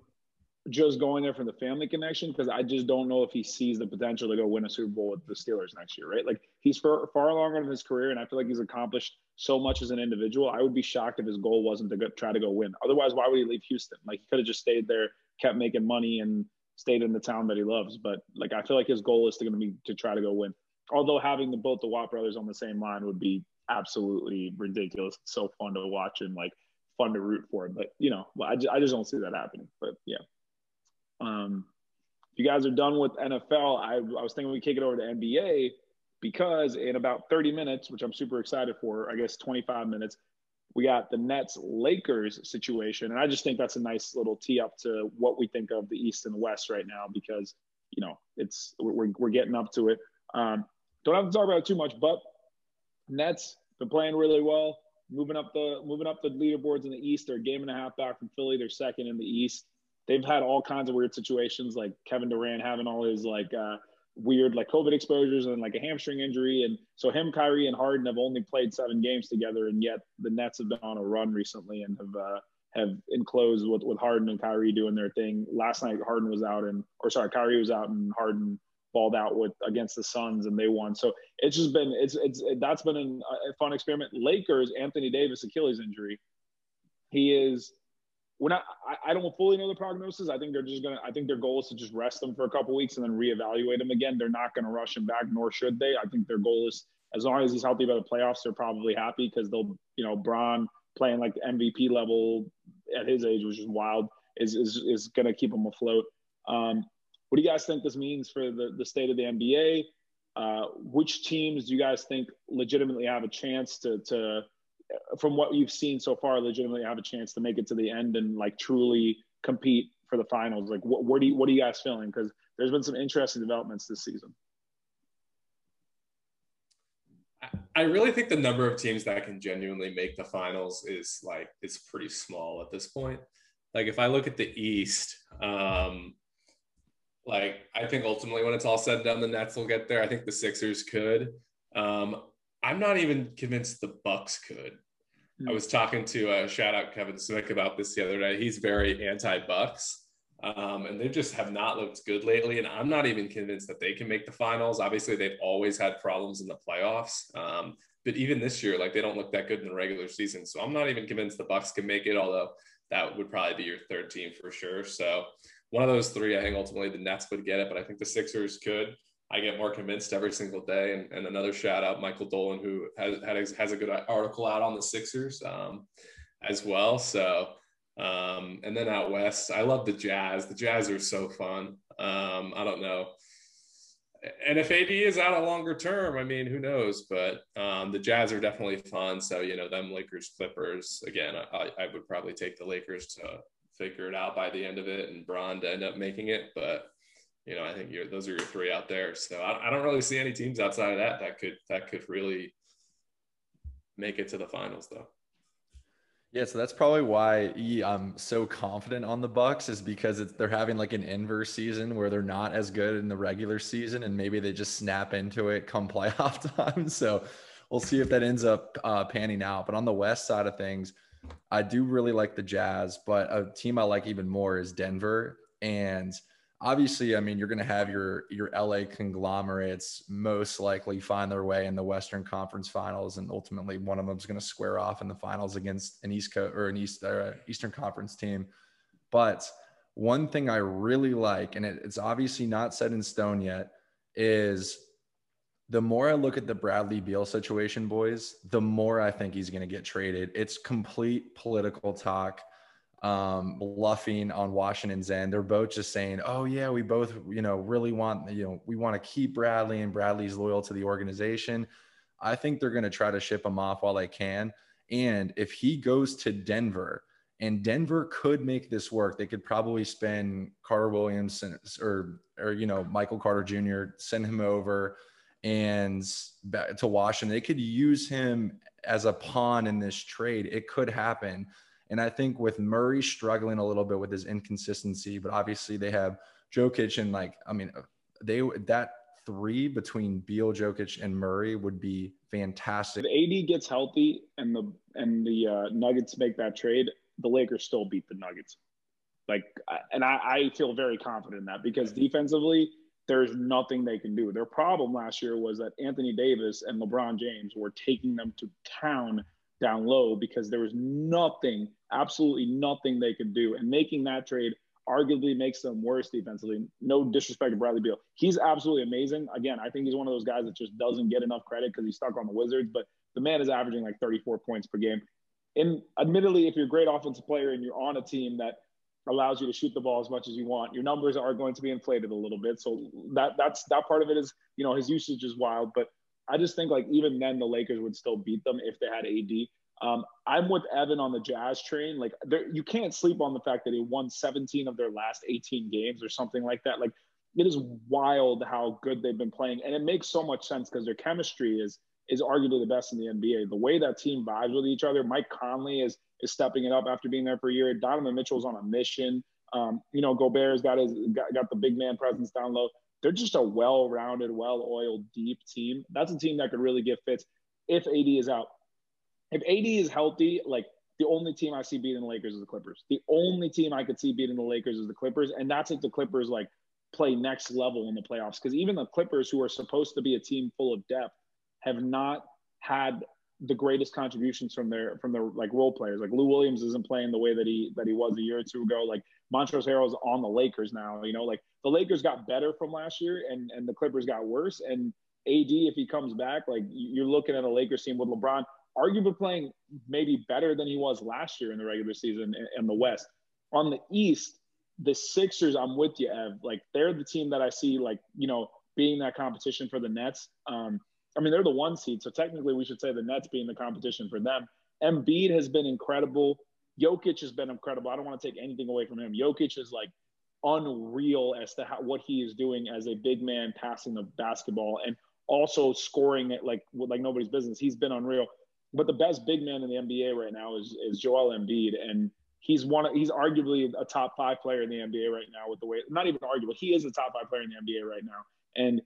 just going there for the family connection because I just don't know if he sees the potential to go win a Super Bowl with the Steelers next year, right? Like he's far, far along in his career, and I feel like he's accomplished so much as an individual. I would be shocked if his goal wasn't to go, try to go win. Otherwise, why would he leave Houston? Like he could have just stayed there, kept making money, and stayed in the town that he loves. But like I feel like his goal is to going to be to try to go win. Although having the both the Watt brothers on the same line would be absolutely ridiculous. It's so fun to watch and like fun to root for. But you know, I just, I just don't see that happening. But yeah. Um, if you guys are done with NFL, I, I was thinking we kick it over to NBA because in about 30 minutes, which I'm super excited for, I guess 25 minutes, we got the Nets Lakers situation. And I just think that's a nice little tee up to what we think of the East and the West right now because, you know, it's we're, we're getting up to it. Um, don't have to talk about it too much, but Nets been playing really well, moving up the moving up the leaderboards in the East. They're a game and a half back from Philly. They're second in the East they've had all kinds of weird situations, like Kevin Durant having all his like uh, weird like COVID exposures and like a hamstring injury, and so him, Kyrie, and Harden have only played seven games together, and yet the Nets have been on a run recently and have uh, have enclosed with with Harden and Kyrie doing their thing. Last night, Harden was out and or sorry, Kyrie was out and Harden balled out with against the Suns and they won. So it's just been it's it's it, that's been an, a fun experiment. Lakers, Anthony Davis Achilles injury. He is we're not I, I, don't fully know the prognosis. I think they're just gonna I think their goal is to just rest them for a couple weeks and then reevaluate them again. They're not gonna rush him back, nor should they. I think their goal is as long as he's healthy by the playoffs, they're probably happy because they'll, you know, Bron playing like MVP level at his age, which is wild, is is, is gonna keep him afloat. Um, what do you guys think this means for the, the state of the NBA? Uh, which teams do you guys think legitimately have a chance to to from what you've seen so far, legitimately have a chance to make it to the end and like truly compete for the finals? Like, what, what do you, what are you guys feeling? Because there's been some interesting developments this season. I really think the number of teams that can genuinely make the finals is like it's pretty small at this point. Like if I look at the East, um, like I think ultimately when it's all said and done, the Nets will get there. I think the Sixers could. Um, I'm not even convinced the Bucks could. Mm-hmm. I was talking to uh, shout out Kevin Smith about this the other day. He's very anti-Bucks, um, and they just have not looked good lately. And I'm not even convinced that they can make the finals. Obviously, they've always had problems in the playoffs, um, but even this year, like they don't look that good in the regular season. So I'm not even convinced the Bucks can make it. Although that would probably be your third team for sure. So one of those three, I think ultimately the Nets would get it, but I think the Sixers could. I get more convinced every single day. And, and another shout out, Michael Dolan, who has, has, a good article out on the Sixers um, as well. So, um, and then out west, I love the Jazz. The Jazz are so fun. Um, I don't know. And if AD is out a longer term, I mean, who knows? But um, the Jazz are definitely fun. So, you know, them Lakers, Clippers, again, I, I would probably take the Lakers to figure it out by the end of it and Bron to end up making it. But you know, I think those are your three out there. So I, I, don't really see any teams outside of that that could that could really make it to the finals, though. Yeah, so that's probably why I'm so confident on the Bucks is because they're having like an inverse season where they're not as good in the regular season, and maybe they just snap into it come <laughs> playoff time. So we'll see if that ends up uh, panning out. But on the West side of things, I do really like the Jazz, but a team I like even more is Denver, and obviously, I mean, you're going to have your your LA conglomerates most likely find their way in the Western Conference Finals, and ultimately one of them is going to square off in the finals against an East Coast or an East uh, Eastern Conference team. But one thing I really like, and it, it's obviously not set in stone yet, is the more I look at the Bradley Beal situation, boys, the more I think he's going to get traded. It's complete political talk um, bluffing on Washington's end. They're both just saying, "Oh yeah, we both you know really want you know we want to keep Bradley and Bradley's loyal to the organization." I think they're going to try to ship him off while they can. And if he goes to Denver And Denver could make this work. They could probably spend Carter Williams or or you know Michael Carter Jr. send him over and back to Washington. They could use him as a pawn in this trade. It could happen. And I think with Murray struggling a little bit with his inconsistency, but obviously they have Jokic and like I mean they that three between Beal, Jokic, and Murray would be fantastic. If AD gets healthy and the and the uh, Nuggets make that trade, the Lakers still beat the Nuggets. Like, and I, I feel very confident in that because defensively, there's nothing they can do. Their problem last year was that Anthony Davis and LeBron James were taking them to town down low because there was nothing, absolutely nothing they could do. And making that trade arguably makes them worse defensively. No disrespect to Bradley Beal. He's absolutely amazing. Again, I think he's one of those guys that just doesn't get enough credit because he's stuck on the Wizards, but the man is averaging like 34 points per game. And admittedly, if you're a great offensive player and you're on a team that allows you to shoot the ball as much as you want, your numbers are going to be inflated a little bit. So that that's that part of it is, you know, his usage is wild. But I just think like even then the Lakers would still beat them if they had AD. Um, I'm with Evan on the Jazz train. Like, there, you can't sleep on the fact that he won 17 of their last 18 games or something like that. Like, it is wild how good they've been playing, and it makes so much sense because their chemistry is is arguably the best in the NBA. The way that team vibes with each other. Mike Conley is is stepping it up after being there for a year. Donovan Mitchell's on a mission. Um, you know, Gobert's got his got, got the big man presence down low. They're just a well-rounded, well-oiled, deep team. That's a team that could really get fits if AD is out if AD is healthy, like the only team I see beating the Lakers is the Clippers. The only team I could see beating the Lakers is the Clippers, and that's if the Clippers like play next level in the playoffs. Because even the Clippers, who are supposed to be a team full of depth, have not had the greatest contributions from their from their like role players. Like Lou Williams isn't playing the way that he that he was a year or two ago. Like Montrezl Harrell's on the Lakers now. You know, like the Lakers got better from last year, and and the Clippers got worse. And AD, if he comes back, like you're looking at a Lakers team with LeBron arguably playing maybe better than he was last year in the regular season in, in the West. On the East, the Sixers, I'm with you, Ev. Like they're the team that I see, like you know, being that competition for the Nets. Um, I mean, they're the one seed, so technically we should say the Nets being the competition for them. Embiid has been incredible. Jokic has been incredible. I don't want to take anything away from him. Jokic is like unreal as to how, what he is doing as a big man passing the basketball and also scoring it like like nobody's business. He's been unreal but the best big man in the NBA right now is is Joel Embiid, and he's one. He's arguably a top five player in the NBA right now. With the way, not even arguable, he is a top five player in the NBA right now, and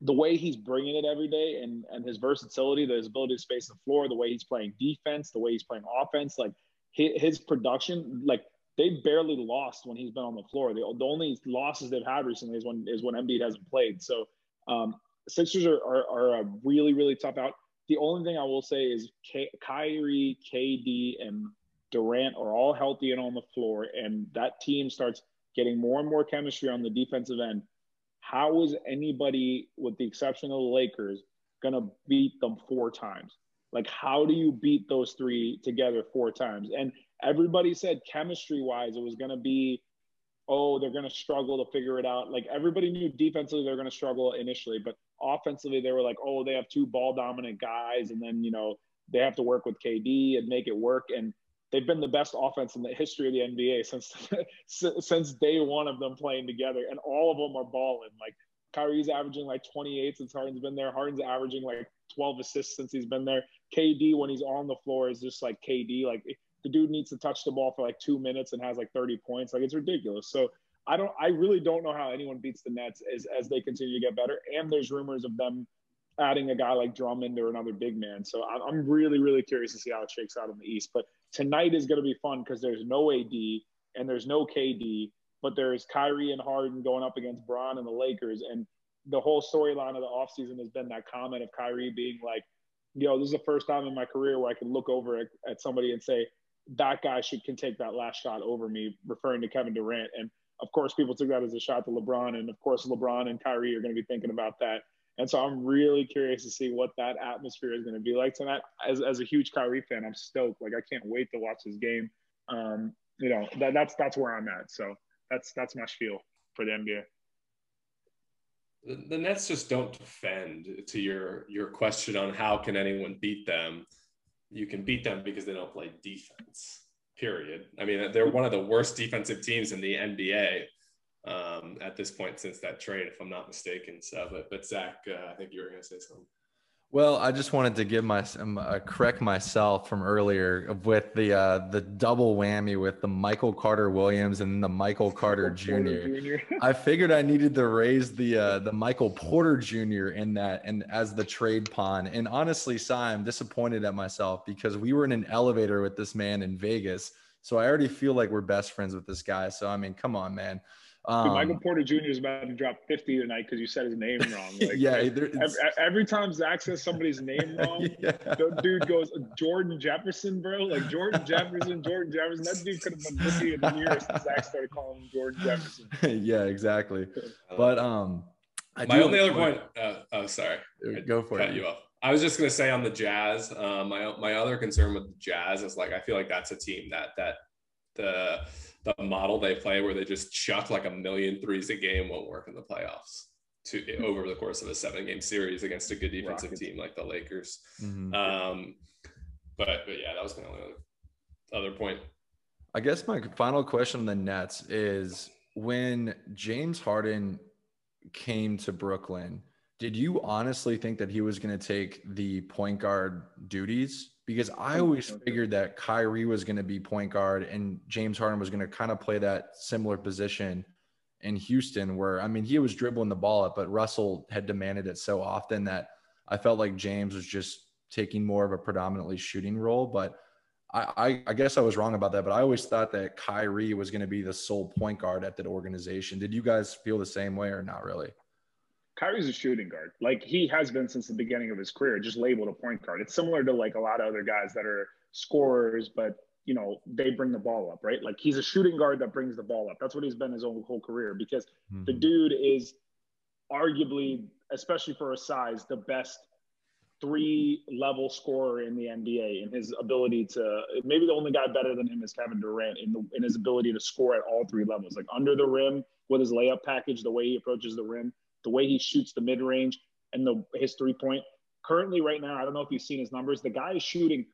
the way he's bringing it every day, and and his versatility, his ability to space the floor, the way he's playing defense, the way he's playing offense, like his, his production, like they barely lost when he's been on the floor. The, the only losses they've had recently is when is when Embiid hasn't played. So um, Sixers are, are, are a really really tough out. The only thing I will say is K- Kyrie, KD, and Durant are all healthy and on the floor, and that team starts getting more and more chemistry on the defensive end. How is anybody, with the exception of the Lakers, going to beat them four times? Like, how do you beat those three together four times? And everybody said chemistry wise, it was going to be, oh, they're going to struggle to figure it out. Like, everybody knew defensively they're going to struggle initially, but offensively, they were like, oh, they have two ball dominant guys, and then you know they have to work with KD and make it work. And they've been the best offense in the history of the NBA since <laughs> since day one of them playing together, and all of them are balling. Like Kyrie's averaging like 28 since Harden's been there. Harden's averaging like 12 assists since he's been there. KD when he's on the floor is just like KD. Like the dude needs to touch the ball for like two minutes and has like 30 points. Like it's ridiculous. So I don't. I really don't know how anyone beats the Nets as as they continue to get better. And there's rumors of them adding a guy like Drummond or another big man. So I'm really really curious to see how it shakes out in the East. But tonight is going to be fun because there's no AD and there's no KD, but there's Kyrie and Harden going up against Bron and the Lakers. And the whole storyline of the offseason has been that comment of Kyrie being like, you know, this is the first time in my career where I can look over at, at somebody and say, that guy should can take that last shot over me, referring to Kevin Durant. And of course, people took that as a shot to LeBron, and of course, LeBron and Kyrie are going to be thinking about that. And so I'm really curious to see what that atmosphere is going to be like tonight. As, as a huge Kyrie fan, I'm stoked. Like I can't wait to watch this game. Um, you know, that, that's that's where I'm at. So that's that's my spiel for the NBA. The, the Nets just don't defend. To your your question on how can anyone beat them, you can beat them because they don't play defense. Period. I mean, they're one of the worst defensive teams in the NBA um, at this point since that trade, if I'm not mistaken. So, but but Zach, uh, I think you were going to say something. Well, I just wanted to give my um, uh, correct myself from earlier with the uh, the double whammy with the Michael Carter Williams and the Michael <laughs> Carter Jr. I <laughs> figured I needed to raise the uh, the Michael Porter Jr. in that and as the trade pawn. And honestly, Si, I'm disappointed at myself because we were in an elevator with this man in Vegas, so I already feel like we're best friends with this guy. So I mean, come on, man. Um, Dude, Michael Porter Jr. is about to drop 50 tonight because you said his name wrong. <laughs> Like, yeah, every, every, time Zach says somebody's name <laughs> wrong, yeah. the dude goes Jordan Jefferson, bro. Like Jordan Jefferson, Jordan Jefferson. That dude could have been rookie of the year since Zach started calling him Jordan Jefferson. <laughs> yeah, exactly. But um, I my only other point. Uh, oh, sorry. Go for cut it. you off. I was just gonna say on the Jazz. Um, my my other concern with the Jazz is like I feel like that's a team that that the the model they play where they just chuck like a million threes a game won't work in the playoffs to over the course of a seven game series against a good defensive Rockets. team like the Lakers. Mm-hmm. Um, but, but yeah, that was my only other, other point. I guess my final question on the Nets is when James Harden came to Brooklyn, did you honestly think that he was going to take the point guard duties because I oh, always figured that Kyrie was going to be point guard and James Harden was going to kind of play that similar position in Houston, where I mean, he was dribbling the ball up, but Russell had demanded it so often that I felt like James was just taking more of a predominantly shooting role. But I, I, I guess I was wrong about that, but I always thought that Kyrie was going to be the sole point guard at that organization. Did you guys feel the same way or not really? Kyrie's a shooting guard. Like he has been since the beginning of his career, just labeled a point guard. It's similar to like a lot of other guys that are scorers, but you know, they bring the ball up, right? Like he's a shooting guard that brings the ball up. That's what he's been his whole, whole career because mm-hmm. the dude is arguably, especially for his size, the best three level scorer in the NBA and his ability to maybe the only guy better than him is Kevin Durant in the in his ability to score at all three levels, like under the rim with his layup package, the way he approaches the rim, the way he shoots the mid range and the his three point. Currently, right now, I don't know if you've seen his numbers. The guy is shooting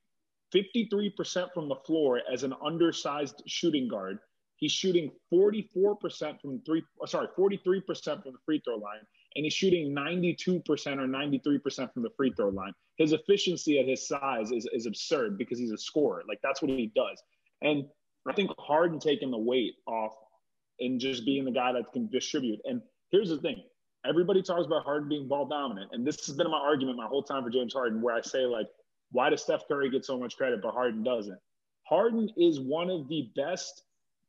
53% from the floor as an undersized shooting guard. He's shooting 44% from three, uh, sorry, 43% from the free throw line, and he's shooting 92% or 93% from the free throw line. His efficiency at his size is, is absurd because he's a scorer. Like that's what he does. And I think Harden taking the weight off and just being the guy that can distribute. And here's the thing everybody talks about Harden being ball dominant. And this has been my argument my whole time for James Harden, where I say, like, why does Steph Curry get so much credit, but Harden doesn't? Harden is one of the best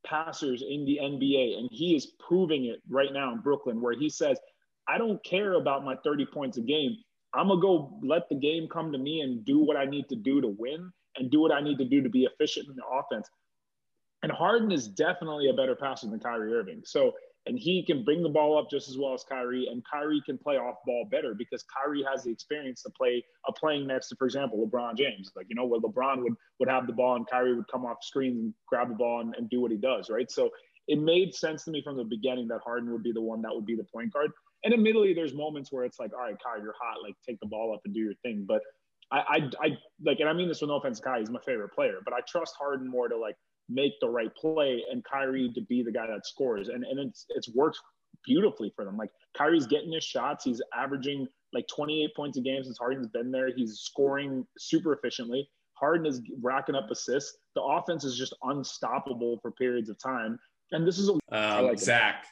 passers in the NBA, and he is proving it right now in Brooklyn, where he says, I don't care about my 30 points a game. I'm to go let the game come to me and do what I need to do to win and do what I need to do to be efficient in the offense. And Harden is definitely a better passer than Kyrie Irving. So and he can bring the ball up just as well as Kyrie, and Kyrie can play off ball better because Kyrie has the experience to play a playing next to, for example, LeBron James. Like you know, where LeBron would would have the ball and Kyrie would come off screens and grab the ball and, and do what he does, right? So it made sense to me from the beginning that Harden would be the one that would be the point guard. And admittedly, there's moments where it's like, all right, Kyrie, you're hot, like take the ball up and do your thing. But I, I, I like, and I mean this with no offense, Kai, he's my favorite player, but I trust Harden more to like make the right play and Kyrie to be the guy that scores. And, and it's, it's worked beautifully for them. Like Kyrie's getting his shots. He's averaging like 28 points a game since Harden's been there. He's scoring super efficiently. Harden is racking up assists. The offense is just unstoppable for periods of time. And this is a um, like Zach.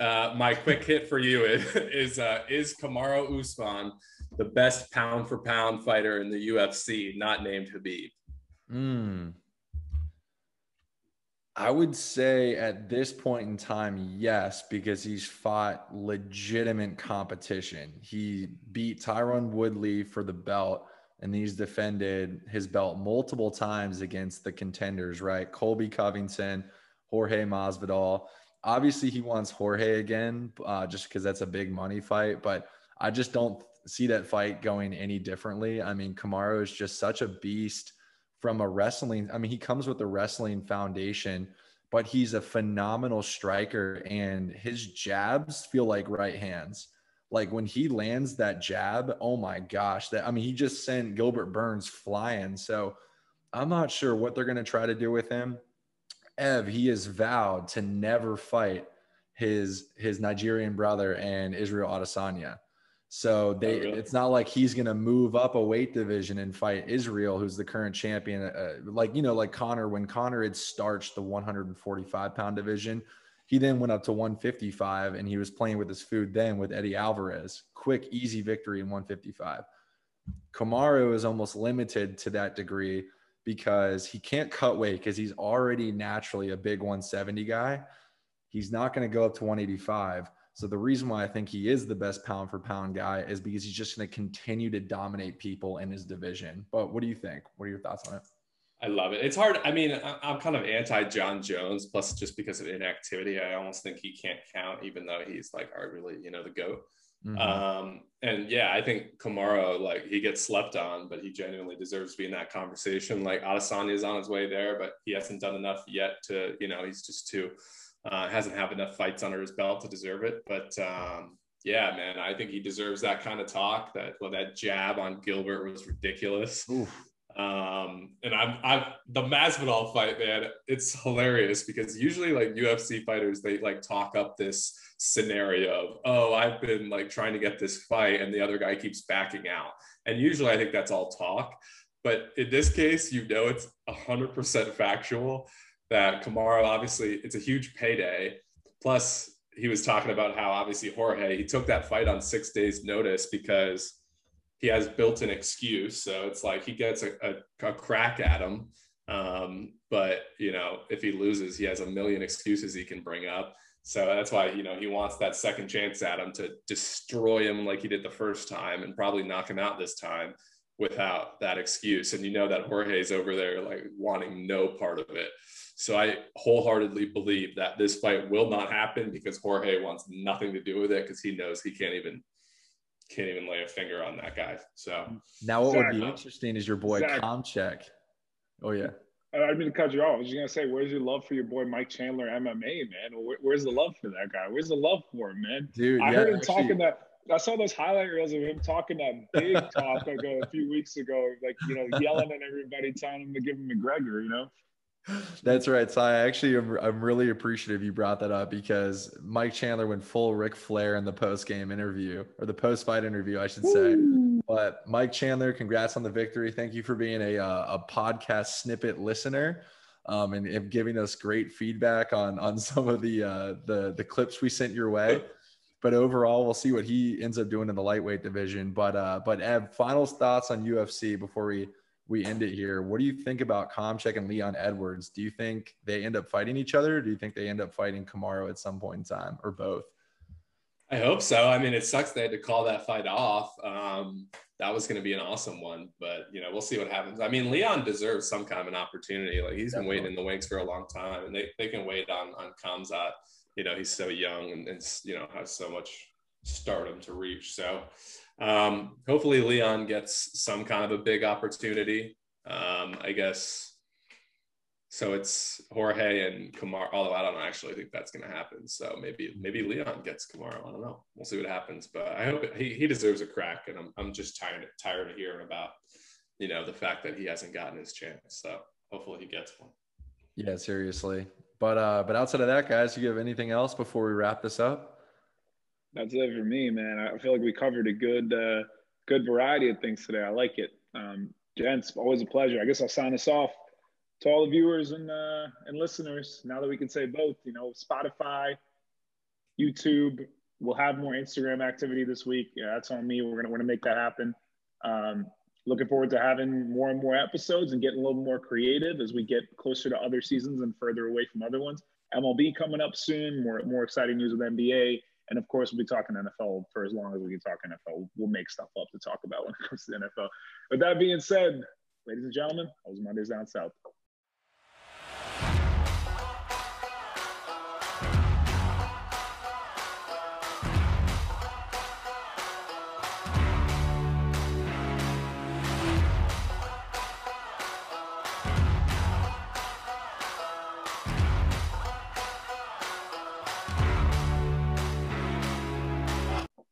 Uh, my quick hit for you is is, uh, is Kamaru Usman the best pound for pound fighter in the UFC, not named Khabib? Mm. I would say at this point in time, yes, because he's fought legitimate competition. He beat Tyron Woodley for the belt, and he's defended his belt multiple times against the contenders, right? Colby Covington, Jorge Masvidal. Obviously, he wants Jorge again, uh, just because that's a big money fight. But I just don't see that fight going any differently. I mean, Kamaru is just such a beast from a wrestling. I mean, he comes with a wrestling foundation, but he's a phenomenal striker, and his jabs feel like right hands. Like when he lands that jab, oh my gosh! That I mean, he just sent Gilbert Burns flying. So I'm not sure what they're going to try to do with him. Ev, he has vowed to never fight his his Nigerian brother and Israel Adesanya. So they, oh, really? it's not like he's going to move up a weight division and fight Israel, who's the current champion. Uh, like you know, like Conor, when Conor had starched the 145 pound division, he then went up to 155 and he was playing with his food then with Eddie Alvarez. Quick, easy victory in 155. Kamaru is almost limited to that degree because he can't cut weight because he's already naturally a big 170 guy. He's not going to go up to 185 so the reason why I think he is the best pound for pound guy is because he's just going to continue to dominate people in his division. But what do you think? What are your thoughts on it? I love it. It's hard. I mean, I'm kind of anti Jon Jones, plus just because of inactivity, I almost think he can't count, even though he's like arguably, you know, the goat. Mm-hmm. Um, and yeah, I think Kamaru, like he gets slept on, but he genuinely deserves to be in that conversation. Like Adesanya is on his way there, but he hasn't done enough yet to, you know, he's just too uh, hasn't have enough fights under his belt to deserve it, but um, yeah, man, I think he deserves that kind of talk. That well, that jab on Gilbert was ridiculous. Um, and I'm I'm the Masvidal fight, man. It's hilarious because usually like UFC fighters they like talk up this scenario of oh I've been like trying to get this fight and the other guy keeps backing out, and usually I think that's all talk. But in this case, you know it's hundred percent factual that Kamaru obviously it's a huge payday. Plus, he was talking about how obviously Jorge he took that fight on six days' notice because he has built an excuse. So it's like he gets a, a, a crack at him. Um, but you know, if he loses, he has a million excuses he can bring up. So that's why you know he wants that second chance at him to destroy him like he did the first time and probably knock him out this time without that excuse. And you know that Jorge's over there like wanting no part of it. So I wholeheartedly believe that this fight will not happen because Jorge wants nothing to do with it because he knows he can't even can't even lay a finger on that guy. So now what would be interesting is your boy Zach. Komchek. Oh yeah. I didn't mean to cut you off. I was just gonna say, where's your love for your boy Mike Chandler MMA, man? Where, where's the love for that guy? Where's the love for him, man? Dude, I yeah, heard him actually, talking that. I saw those highlight reels of him talking that big talk ago a few weeks ago, like you know, yelling at everybody, telling him to give him McGregor, you know. That's right. So I actually am I'm really appreciative you brought that up because Mike Chandler went full Ric Flair in the post game interview or the post fight interview, I should say. But Mike Chandler, congrats on the victory. Thank you for being a uh, a podcast snippet listener. Um, and, and, giving us great feedback on on <laughs> some of the uh, the the clips we sent your way. But overall, we'll see what he ends up doing in the lightweight division. But uh, but Ev, final thoughts on UFC before we we end it here. What do you think about Komchek and Leon Edwards? Do you think they end up fighting each other? do you think they end up fighting Kamaru at some point in time, or both? I hope so. I mean, it sucks they had to call that fight off. Um, that was going to be an awesome one, but you know, we'll see what happens. I mean, Leon deserves some kind of an opportunity. Like he's Definitely. been waiting in the wings for a long time, and they, they can wait on on Khamzat. You know, he's so young and, and you know has so much stardom to reach. So um, hopefully, Leon gets some kind of a big opportunity. Um, I guess. So it's Jorge and Kamaru. Although I don't actually think that's going to happen. So maybe maybe Leon gets Kamaru. I don't know. We'll see what happens. But I hope he he deserves a crack. And I'm I'm just tired tired of hearing about you know the fact that he hasn't gotten his chance. So hopefully he gets one. Yeah, seriously. But uh, but outside of that, guys, you have anything else before we wrap this up? That's it for me, man. I feel like we covered a good, uh, good variety of things today. I like it. Um, gents, always a pleasure. I guess I'll sign us off to all the viewers and uh, and listeners. Now that we can say both, you know, Spotify, YouTube. We'll have more Instagram activity this week. Yeah, that's on me. We're gonna want to make that happen. Um, looking forward to having more and more episodes and getting a little more creative as we get closer to other seasons and further away from other ones. MLB coming up soon. More more exciting news with NBA. And of course, we'll be talking NFL for as long as we can talk NFL. We'll make stuff up to talk about when it comes to NFL. With that being said, ladies and gentlemen, that was Mondays Down South.